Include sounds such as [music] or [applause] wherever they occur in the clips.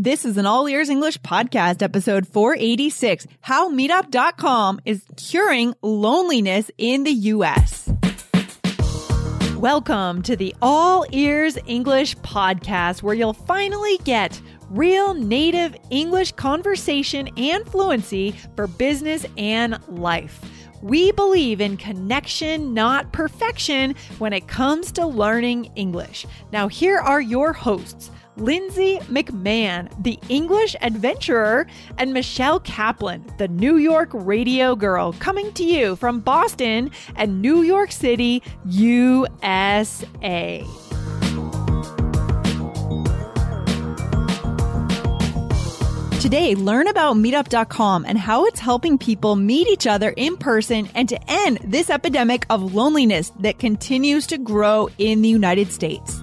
This is an All Ears English podcast, episode 486 How Meetup.com is curing loneliness in the U.S. Welcome to the All Ears English podcast, where you'll finally get real native English conversation and fluency for business and life. We believe in connection, not perfection, when it comes to learning English. Now, here are your hosts. Lindsay McMahon, the English adventurer, and Michelle Kaplan, the New York radio girl, coming to you from Boston and New York City, USA. Today, learn about meetup.com and how it's helping people meet each other in person and to end this epidemic of loneliness that continues to grow in the United States.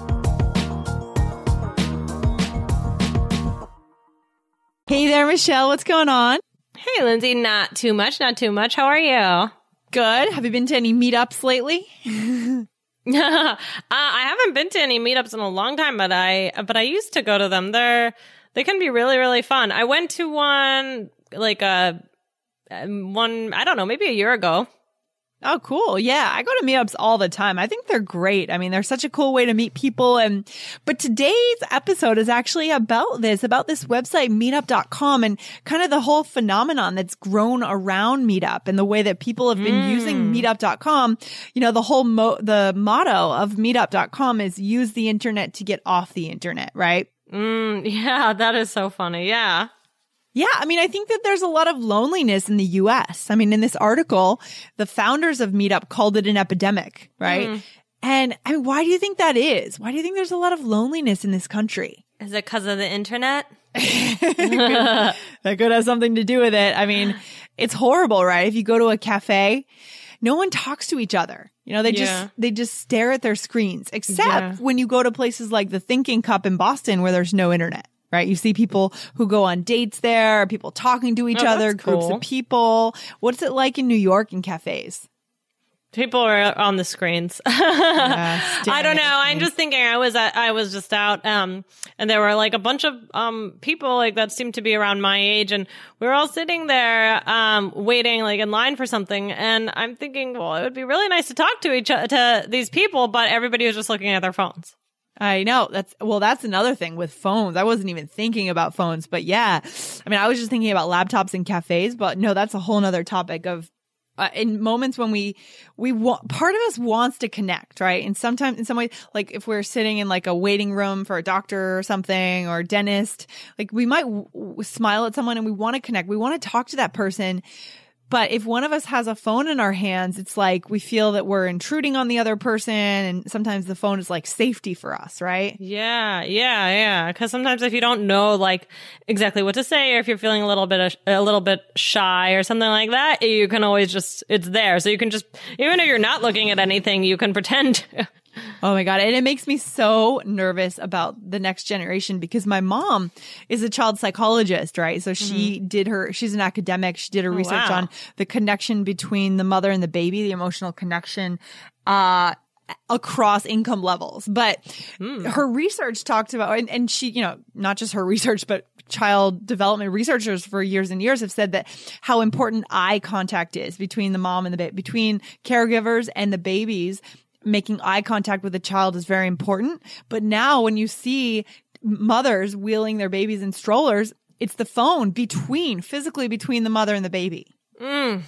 Hey there, Michelle. What's going on? Hey, Lindsay. Not too much. Not too much. How are you? Good. Have you been to any meetups lately? [laughs] uh, I haven't been to any meetups in a long time, but I but I used to go to them. They're they can be really really fun. I went to one like a one I don't know maybe a year ago. Oh, cool. Yeah. I go to meetups all the time. I think they're great. I mean, they're such a cool way to meet people. And, but today's episode is actually about this, about this website, meetup.com and kind of the whole phenomenon that's grown around meetup and the way that people have been mm. using meetup.com. You know, the whole mo- the motto of meetup.com is use the internet to get off the internet, right? Mm, [laughs] yeah. That is so funny. Yeah. Yeah, I mean, I think that there's a lot of loneliness in the US. I mean, in this article, the founders of Meetup called it an epidemic, right? Mm. And I mean, why do you think that is? Why do you think there's a lot of loneliness in this country? Is it because of the internet? [laughs] that could have something to do with it. I mean, it's horrible, right? If you go to a cafe, no one talks to each other. You know, they yeah. just they just stare at their screens. Except yeah. when you go to places like the Thinking Cup in Boston where there's no internet right? You see people who go on dates there, people talking to each oh, other, groups cool. of people. What's it like in New York in cafes? People are on the screens. [laughs] yeah, I don't know. I'm just thinking. I was at, I was just out, um, and there were like a bunch of um people like that seemed to be around my age, and we were all sitting there, um, waiting like in line for something. And I'm thinking, well, it would be really nice to talk to each to these people, but everybody was just looking at their phones. I know that's well that's another thing with phones. I wasn't even thinking about phones, but yeah. I mean, I was just thinking about laptops and cafes, but no, that's a whole nother topic of uh, in moments when we we want part of us wants to connect right and sometimes in some way like if we're sitting in like a waiting room for a doctor or something or dentist like we might w- w- smile at someone and we want to connect we want to talk to that person but if one of us has a phone in our hands, it's like we feel that we're intruding on the other person. And sometimes the phone is like safety for us, right? Yeah. Yeah. Yeah. Cause sometimes if you don't know like exactly what to say, or if you're feeling a little bit, a little bit shy or something like that, you can always just, it's there. So you can just, even if you're not looking at anything, you can pretend [laughs] Oh my God. And it makes me so nervous about the next generation because my mom is a child psychologist, right? So she mm-hmm. did her, she's an academic. She did her oh, research wow. on the connection between the mother and the baby, the emotional connection, uh, across income levels. But mm. her research talked about, and, and she, you know, not just her research, but child development researchers for years and years have said that how important eye contact is between the mom and the baby, between caregivers and the babies making eye contact with a child is very important. But now when you see mothers wheeling their babies in strollers, it's the phone between, physically between the mother and the baby. Mm.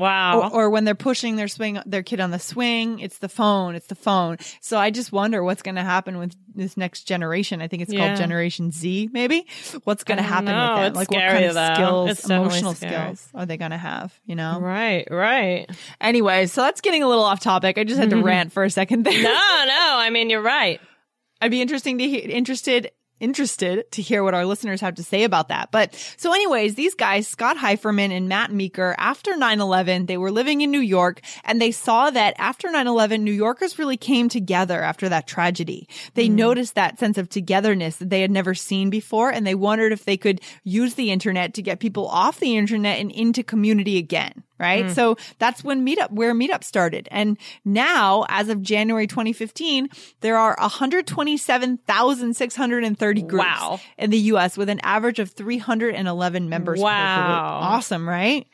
Wow. Or, or, when they're pushing their swing, their kid on the swing, it's the phone, it's the phone. So I just wonder what's going to happen with this next generation. I think it's yeah. called Generation Z, maybe. What's going to happen know. with them? It's like what kind of though. skills, it's emotional skills are they going to have? You know? Right, right. Anyway, so that's getting a little off topic. I just had to mm-hmm. rant for a second there. No, no. I mean, you're right. [laughs] I'd be interesting to he- interested interested to hear what our listeners have to say about that. But so anyways, these guys, Scott Heiferman and Matt Meeker, after 9-11, they were living in New York and they saw that after 9-11, New Yorkers really came together after that tragedy. They mm. noticed that sense of togetherness that they had never seen before. And they wondered if they could use the internet to get people off the internet and into community again right? Mm. So that's when Meetup, where Meetup started. And now, as of January 2015, there are 127,630 groups wow. in the US with an average of 311 members wow. Awesome, right?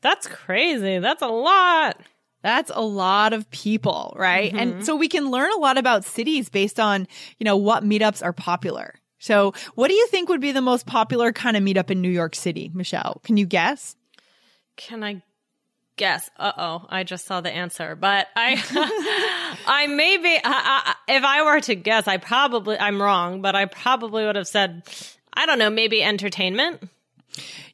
That's crazy. That's a lot. That's a lot of people, right? Mm-hmm. And so we can learn a lot about cities based on, you know, what meetups are popular. So what do you think would be the most popular kind of meetup in New York City, Michelle? Can you guess? Can I guess. Uh oh, I just saw the answer, but I, [laughs] I maybe I, I, if I were to guess, I probably I'm wrong, but I probably would have said, I don't know, maybe entertainment.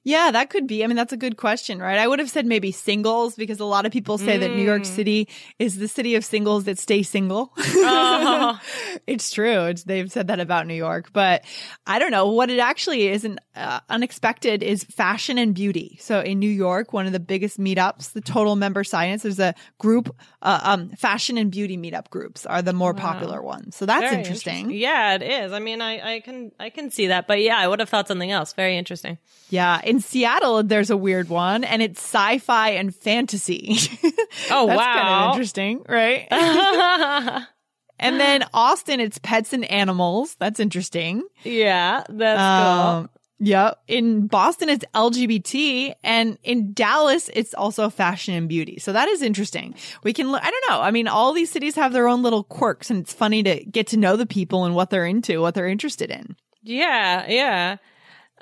Yeah, that could be. I mean, that's a good question, right? I would have said maybe singles because a lot of people say mm. that New York mm. City is the city of singles that stay single. Uh-huh. [laughs] it's true. It's, they've said that about New York, but I don't know what it actually is. An, uh, unexpected is fashion and beauty. So in New York, one of the biggest meetups, the total member science, there's a group, uh, um, fashion and beauty meetup groups are the more wow. popular ones. So that's interesting. interesting. Yeah, it is. I mean, I, I can, I can see that, but yeah, I would have thought something else. Very interesting. Yeah. In Seattle, there's a weird one, and it's sci-fi and fantasy. [laughs] Oh That's wow, kind of interesting, right? [laughs] and then Austin, it's pets and animals. That's interesting. Yeah, that's um, cool. Yeah. In Boston, it's LGBT. And in Dallas, it's also fashion and beauty. So that is interesting. We can, I don't know. I mean, all these cities have their own little quirks and it's funny to get to know the people and what they're into, what they're interested in. Yeah. Yeah.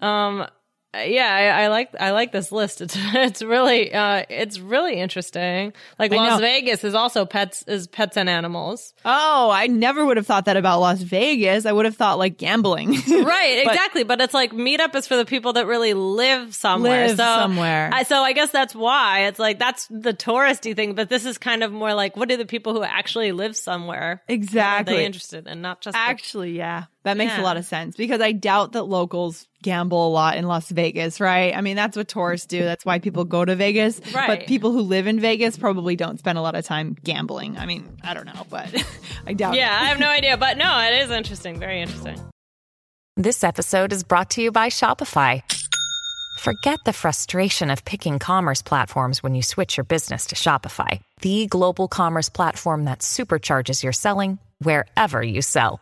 Um, yeah, I, I, like I like this list. [laughs] It's it's really uh it's really interesting. Like Las Vegas is also pets is pets and animals. Oh, I never would have thought that about Las Vegas. I would have thought like gambling. [laughs] right, but, exactly. But it's like meetup is for the people that really live somewhere. Live so, somewhere. I, so I guess that's why it's like that's the touristy thing. But this is kind of more like what do the people who actually live somewhere exactly they interested in, not just actually, the- yeah. That makes yeah. a lot of sense because I doubt that locals gamble a lot in Las Vegas, right? I mean, that's what tourists do. That's why people go to Vegas. Right. But people who live in Vegas probably don't spend a lot of time gambling. I mean, I don't know, but [laughs] I doubt Yeah, it. I have no idea. But no, it is interesting. Very interesting. This episode is brought to you by Shopify. Forget the frustration of picking commerce platforms when you switch your business to Shopify, the global commerce platform that supercharges your selling wherever you sell.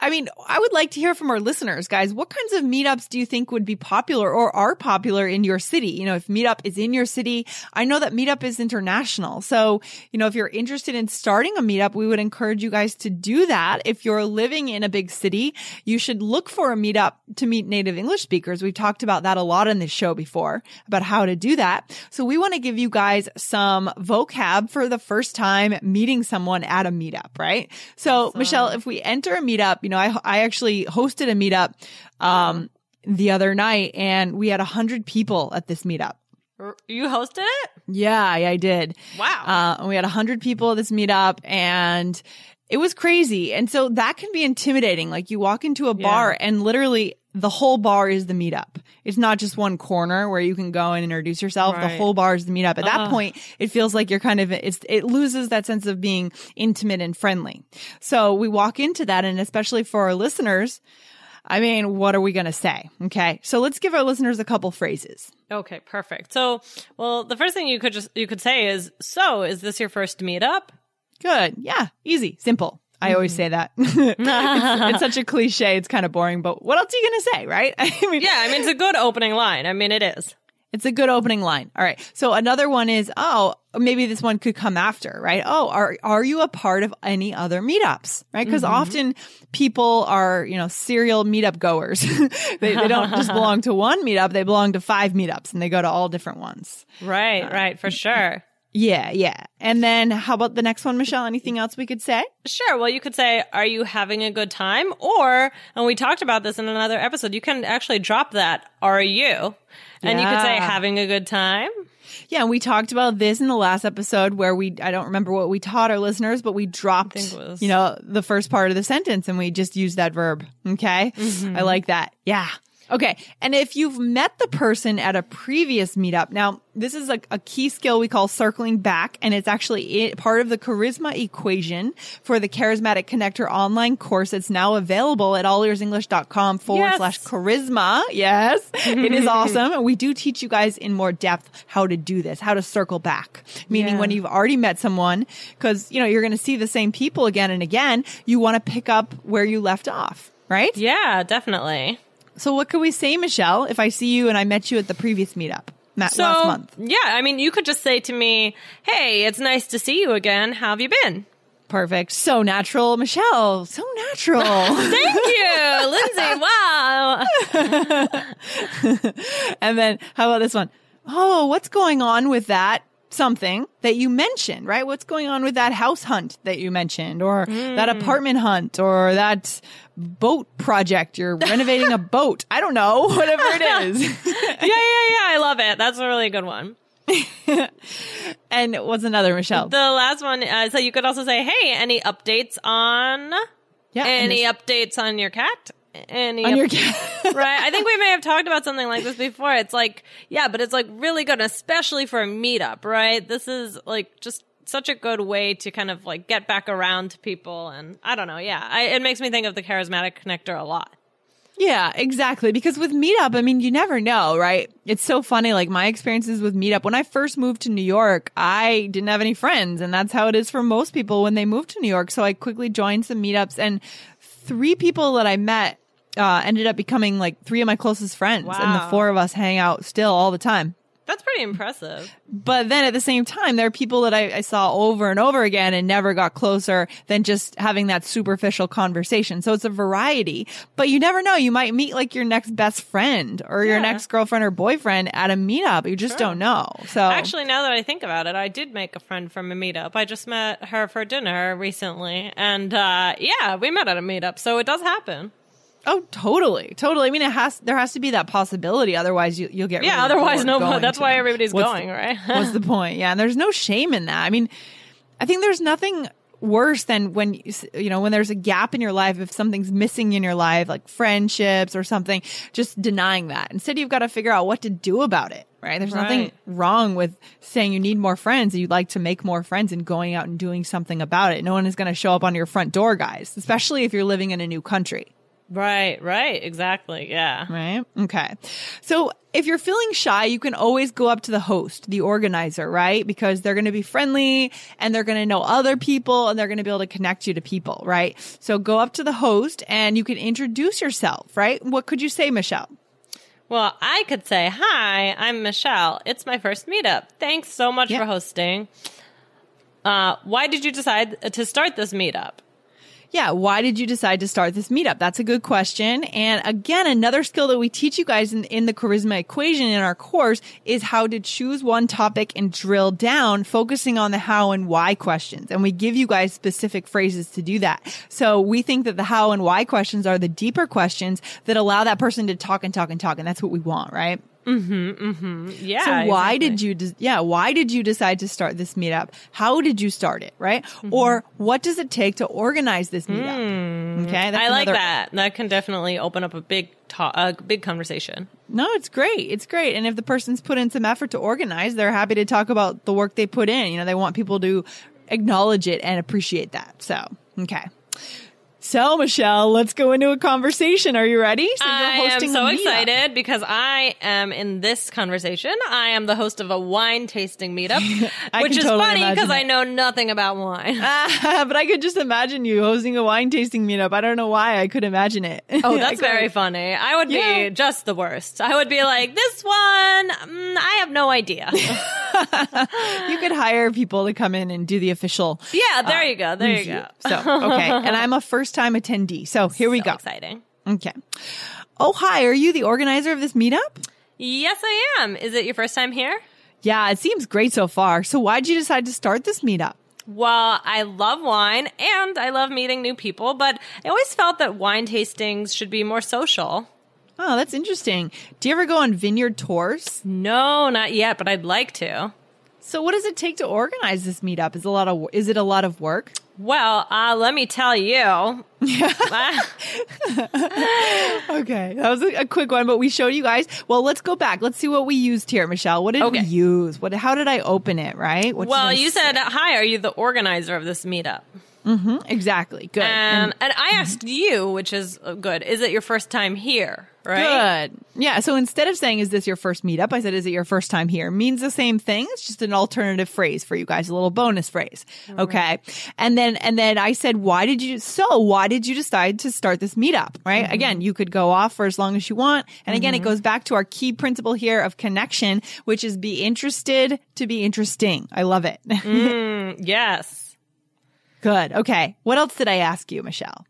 I mean, I would like to hear from our listeners, guys. What kinds of meetups do you think would be popular or are popular in your city? You know, if meetup is in your city, I know that meetup is international. So, you know, if you're interested in starting a meetup, we would encourage you guys to do that. If you're living in a big city, you should look for a meetup to meet native English speakers. We've talked about that a lot on this show before about how to do that. So we want to give you guys some vocab for the first time meeting someone at a meetup, right? So, awesome. Michelle, if we enter a meetup, you know, I, I actually hosted a meetup, um, the other night and we had a hundred people at this meetup. You hosted it? Yeah, yeah I did. Wow. Uh, we had a hundred people at this meetup and it was crazy. And so that can be intimidating. Like you walk into a bar yeah. and literally the whole bar is the meetup. It's not just one corner where you can go and introduce yourself. Right. The whole bar is the meetup. At that uh. point, it feels like you're kind of, it's, it loses that sense of being intimate and friendly. So we walk into that and especially for our listeners, I mean, what are we going to say? Okay. So let's give our listeners a couple phrases. Okay, perfect. So, well, the first thing you could just, you could say is, so is this your first meetup? Good. Yeah. Easy. Simple. I always say that. [laughs] it's, it's, such a cliche. It's kind of boring, but what else are you going to say, right? [laughs] I mean, yeah, I mean, it's a good opening line. I mean, it is. It's a good opening line. All right. So another one is, oh, maybe this one could come after, right? Oh, are, are you a part of any other meetups? Right? Because mm-hmm. often people are, you know, serial meetup goers. [laughs] they, they don't just belong to one meetup. They belong to five meetups and they go to all different ones. Right. Uh, right. For sure. Yeah, yeah. And then how about the next one, Michelle? Anything else we could say? Sure. Well, you could say, are you having a good time? Or, and we talked about this in another episode, you can actually drop that, are you? And yeah. you could say, having a good time. Yeah, and we talked about this in the last episode where we I don't remember what we taught our listeners, but we dropped you know the first part of the sentence and we just used that verb. Okay? Mm-hmm. I like that. Yeah. Okay. And if you've met the person at a previous meetup, now this is a, a key skill we call circling back, and it's actually part of the charisma equation for the charismatic connector online course. It's now available at allearsenglish.com forward yes. slash charisma. Yes. it is [laughs] awesome. And we do teach you guys in more depth how to do this, how to circle back, meaning yeah. when you've already met someone, because, you know, you're going to see the same people again and again. You want to pick up where you left off, right? Yeah, definitely. So what could we say, Michelle, if I see you and I met you at the previous meetup? Matt, so, last month. Yeah, I mean, you could just say to me, "Hey, it's nice to see you again. How have you been?" Perfect. So natural, Michelle. So natural. [laughs] Thank you, Lindsay. [laughs] Wow. [laughs] and then how about this one? Oh, what's going on with that? Something that you mentioned, right? What's going on with that house hunt that you mentioned or mm. that apartment hunt or that boat project? You're renovating a [laughs] boat. I don't know, [laughs] whatever it is. [laughs] yeah, yeah, yeah. I love it. That's a really good one. and what's another, Michelle? The last one. Uh, so you could also say, "Hey, any updates on? Yeah, any updates on your cat? Any on your [laughs] right i think we may have talked about something like this before it's like yeah but it's like really good especially for a meetup right this is like just such a good way to kind of like get back around to people and i don't know yeah I, it makes me think of the charismatic connector a lot yeah, exactly. Because with Meetup, I mean, you never know, right? It's so funny. Like my experiences with Meetup, when I first moved to New York, I didn't have any friends. And that's how it is for most people when they move to New York. So I quickly joined some meetups and three people that I met uh, ended up becoming like three of my closest friends, wow. and the four of us hang out still all the time. That's pretty impressive. But then at the same time, there are people that I, I, saw over and over again and never got closer than just having that superficial conversation. So it's a variety, but you never know. You might meet like your next best friend or yeah. your next girlfriend or boyfriend at a meetup. You just sure. don't know. So actually, now that I think about it, I did make a friend from a meetup. I just met her for dinner recently. And, uh, yeah, we met at a meetup. So it does happen. Oh, totally, totally. I mean, it has there has to be that possibility. Otherwise, you, you'll get yeah. Otherwise, no. [laughs] That's why them. everybody's what's going, the, right? [laughs] what's the point? Yeah, and there's no shame in that. I mean, I think there's nothing worse than when you know when there's a gap in your life if something's missing in your life like friendships or something just denying that instead you've got to figure out what to do about it right there's right. nothing wrong with saying you need more friends and you'd like to make more friends and going out and doing something about it no one is going to show up on your front door guys especially if you're living in a new country Right, right, exactly. Yeah. Right. Okay. So if you're feeling shy, you can always go up to the host, the organizer, right? Because they're going to be friendly and they're going to know other people and they're going to be able to connect you to people, right? So go up to the host and you can introduce yourself, right? What could you say, Michelle? Well, I could say, Hi, I'm Michelle. It's my first meetup. Thanks so much for hosting. Uh, why did you decide to start this meetup? Yeah. Why did you decide to start this meetup? That's a good question. And again, another skill that we teach you guys in, in the charisma equation in our course is how to choose one topic and drill down, focusing on the how and why questions. And we give you guys specific phrases to do that. So we think that the how and why questions are the deeper questions that allow that person to talk and talk and talk. And that's what we want, right? Mm-hmm, mm-hmm. Yeah. So why exactly. did you, de- yeah, why did you decide to start this meetup? How did you start it? Right. Mm-hmm. Or what does it take to organize this meetup? Mm. Okay. I like that. That can definitely open up a big talk, a big conversation. No, it's great. It's great. And if the person's put in some effort to organize, they're happy to talk about the work they put in. You know, they want people to acknowledge it and appreciate that. So, okay. So, Michelle, let's go into a conversation. Are you ready? So I am so excited because I am in this conversation. I am the host of a wine tasting meetup, [laughs] which is totally funny because I know nothing about wine. Uh, [laughs] but I could just imagine you hosting a wine tasting meetup. I don't know why I could imagine it. Oh, [laughs] that's very funny. I would yeah. be just the worst. I would be like, this one, mm, I have no idea. You could hire people to come in and do the official. Yeah, there uh, you go. There you go. So, okay. [laughs] And I'm a first time attendee. So here we so go. Exciting. Okay. Oh, hi. Are you the organizer of this meetup? Yes, I am. Is it your first time here? Yeah, it seems great so far. So why'd you decide to start this meetup? Well, I love wine and I love meeting new people, but I always felt that wine tastings should be more social. Oh, that's interesting. Do you ever go on vineyard tours? No, not yet, but I'd like to. So what does it take to organize this meetup? Is a lot of is it a lot of work? Well, uh, let me tell you. [laughs] okay, that was a, quick one, but we showed you guys. Well, let's go back. Let's see what we used here, Michelle. What did okay. we use? What? How did I open it? Right? What well, you say? said, "Hi, are you the organizer of this meetup?" Mm-hmm, exactly. Good. And, and, and I asked you, which is good. Is it your first time here? right? Good. Yeah. So instead of saying, is this your first meetup? I said, is it your first time here? Means the same thing. It's just an alternative phrase for you guys, a little bonus phrase. Okay. And then, and then I said, why did you, so why did you decide to start this meetup? Right. Mm-hmm. Again, you could go off for as long as you want. And again, mm-hmm. it goes back to our key principle here of connection, which is be interested to be interesting. I love it. [laughs] mm, yes. Good. Okay. What else did I ask you, Michelle?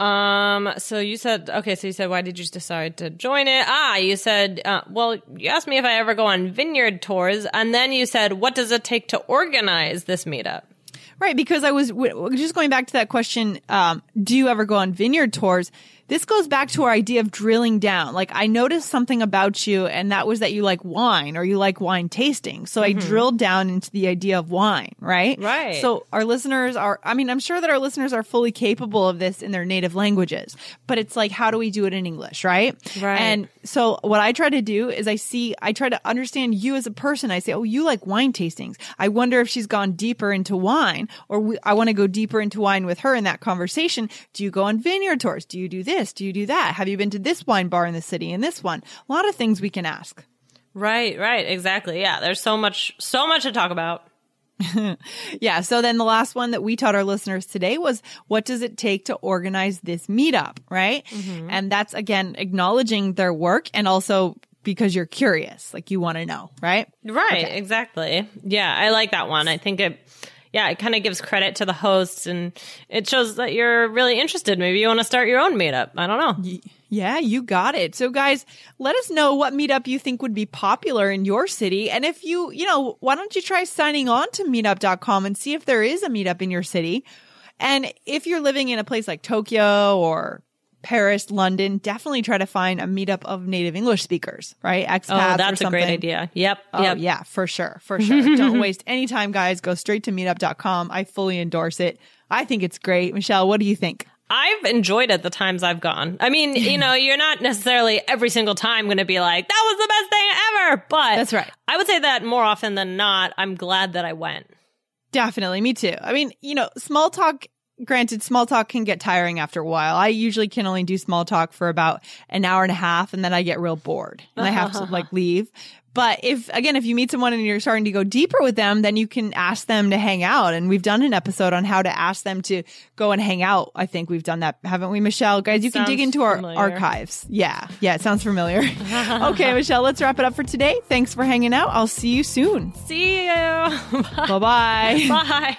Um, so you said, okay, so you said, why did you decide to join it? Ah, you said, uh, well, you asked me if I ever go on vineyard tours, and then you said, what does it take to organize this meetup? Right, because I was w- just going back to that question, um, do you ever go on vineyard tours? This goes back to our idea of drilling down. Like I noticed something about you and that was that you like wine or you like wine tasting. So mm-hmm. I drilled down into the idea of wine, right? Right. So our listeners are, I mean, I'm sure that our listeners are fully capable of this in their native languages, but it's like, how do we do it in English? Right. Right. And so what I try to do is I see, I try to understand you as a person. I say, Oh, you like wine tastings. I wonder if she's gone deeper into wine or we, I want to go deeper into wine with her in that conversation. Do you go on vineyard tours? Do you do this? This? Do you do that? Have you been to this wine bar in the city and this one? A lot of things we can ask. Right, right, exactly. Yeah, there's so much, so much to talk about. [laughs] yeah. So then the last one that we taught our listeners today was what does it take to organize this meetup? Right. Mm-hmm. And that's again, acknowledging their work and also because you're curious, like you want to know. Right. Right. Okay. Exactly. Yeah. I like that one. I think it, yeah, it kind of gives credit to the hosts and it shows that you're really interested. Maybe you want to start your own meetup. I don't know. Yeah, you got it. So guys, let us know what meetup you think would be popular in your city. And if you, you know, why don't you try signing on to meetup.com and see if there is a meetup in your city? And if you're living in a place like Tokyo or Paris, London, definitely try to find a meetup of native English speakers, right? Oh, Expats. Oh, that's a great idea. Yep. Oh, yep. yeah, for sure. For sure. [laughs] Don't waste any time, guys. Go straight to meetup.com. I fully endorse it. I think it's great. Michelle, what do you think? I've enjoyed it the times I've gone. I mean, you know, you're not necessarily every single time going to be like, that was the best thing ever. But that's right. I would say that more often than not, I'm glad that I went. Definitely. Me too. I mean, you know, small talk granted, small talk can get tiring after a while. I usually can only do small talk for about an hour and a half and then I get real bored and I have to [laughs] like leave. But if, again, if you meet someone and you're starting to go deeper with them, then you can ask them to hang out. And we've done an episode on how to ask them to go and hang out. I think we've done that, haven't we, Michelle? Guys, you can dig into our familiar. archives. Yeah. Yeah. It sounds familiar. [laughs] okay, Michelle, let's wrap it up for today. Thanks for hanging out. I'll see you soon. See you. [laughs] Bye-bye. Bye.